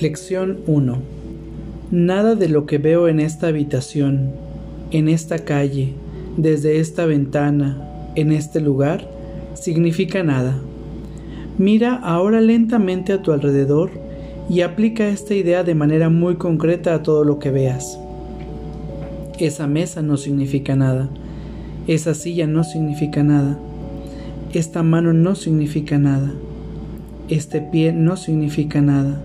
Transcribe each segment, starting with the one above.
Lección 1. Nada de lo que veo en esta habitación, en esta calle, desde esta ventana, en este lugar, significa nada. Mira ahora lentamente a tu alrededor y aplica esta idea de manera muy concreta a todo lo que veas. Esa mesa no significa nada. Esa silla no significa nada. Esta mano no significa nada. Este pie no significa nada.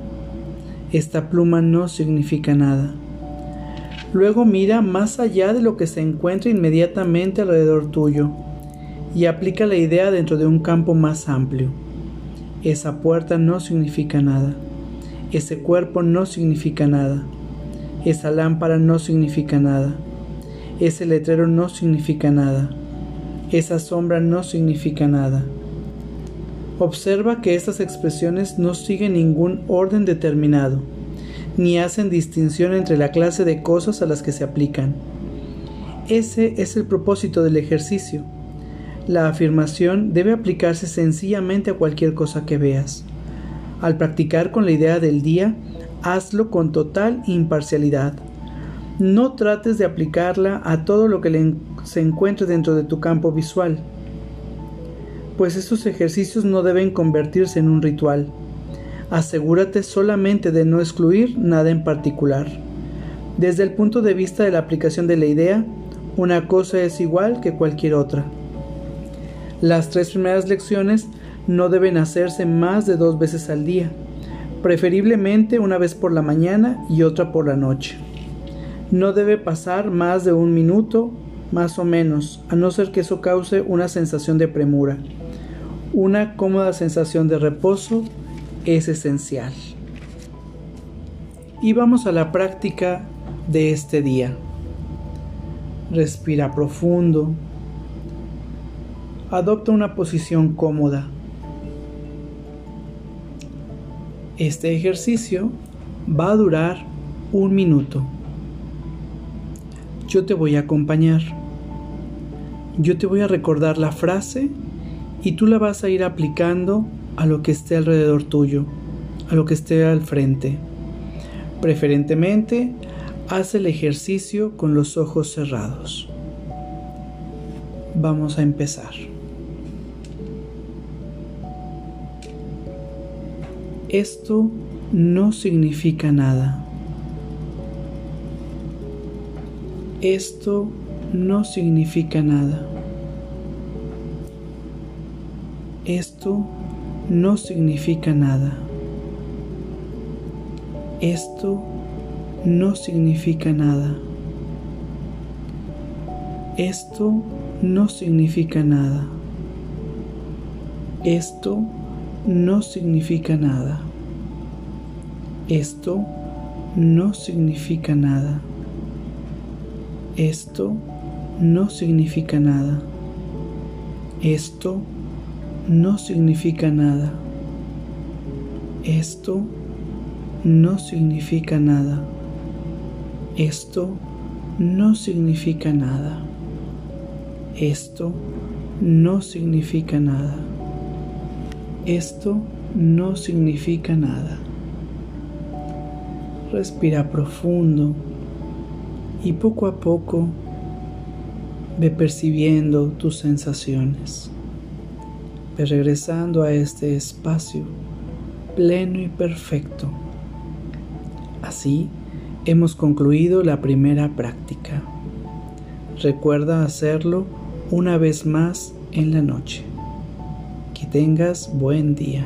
Esta pluma no significa nada. Luego mira más allá de lo que se encuentra inmediatamente alrededor tuyo y aplica la idea dentro de un campo más amplio. Esa puerta no significa nada. Ese cuerpo no significa nada. Esa lámpara no significa nada. Ese letrero no significa nada. Esa sombra no significa nada. Observa que estas expresiones no siguen ningún orden determinado, ni hacen distinción entre la clase de cosas a las que se aplican. Ese es el propósito del ejercicio. La afirmación debe aplicarse sencillamente a cualquier cosa que veas. Al practicar con la idea del día, hazlo con total imparcialidad. No trates de aplicarla a todo lo que se encuentre dentro de tu campo visual pues estos ejercicios no deben convertirse en un ritual. Asegúrate solamente de no excluir nada en particular. Desde el punto de vista de la aplicación de la idea, una cosa es igual que cualquier otra. Las tres primeras lecciones no deben hacerse más de dos veces al día, preferiblemente una vez por la mañana y otra por la noche. No debe pasar más de un minuto, más o menos, a no ser que eso cause una sensación de premura. Una cómoda sensación de reposo es esencial. Y vamos a la práctica de este día. Respira profundo. Adopta una posición cómoda. Este ejercicio va a durar un minuto. Yo te voy a acompañar. Yo te voy a recordar la frase y tú la vas a ir aplicando a lo que esté alrededor tuyo, a lo que esté al frente. Preferentemente, haz el ejercicio con los ojos cerrados. Vamos a empezar. Esto no significa nada. Esto no significa nada. Esto no significa nada. Esto no significa nada. Esto no significa nada. Esto no significa nada. Esto no significa nada. Esto no significa nada. Esto no significa nada. Esto no significa nada. Esto no significa nada. Esto no significa nada. Esto no significa nada. Respira profundo y poco a poco ve percibiendo tus sensaciones regresando a este espacio pleno y perfecto. Así hemos concluido la primera práctica. Recuerda hacerlo una vez más en la noche. Que tengas buen día.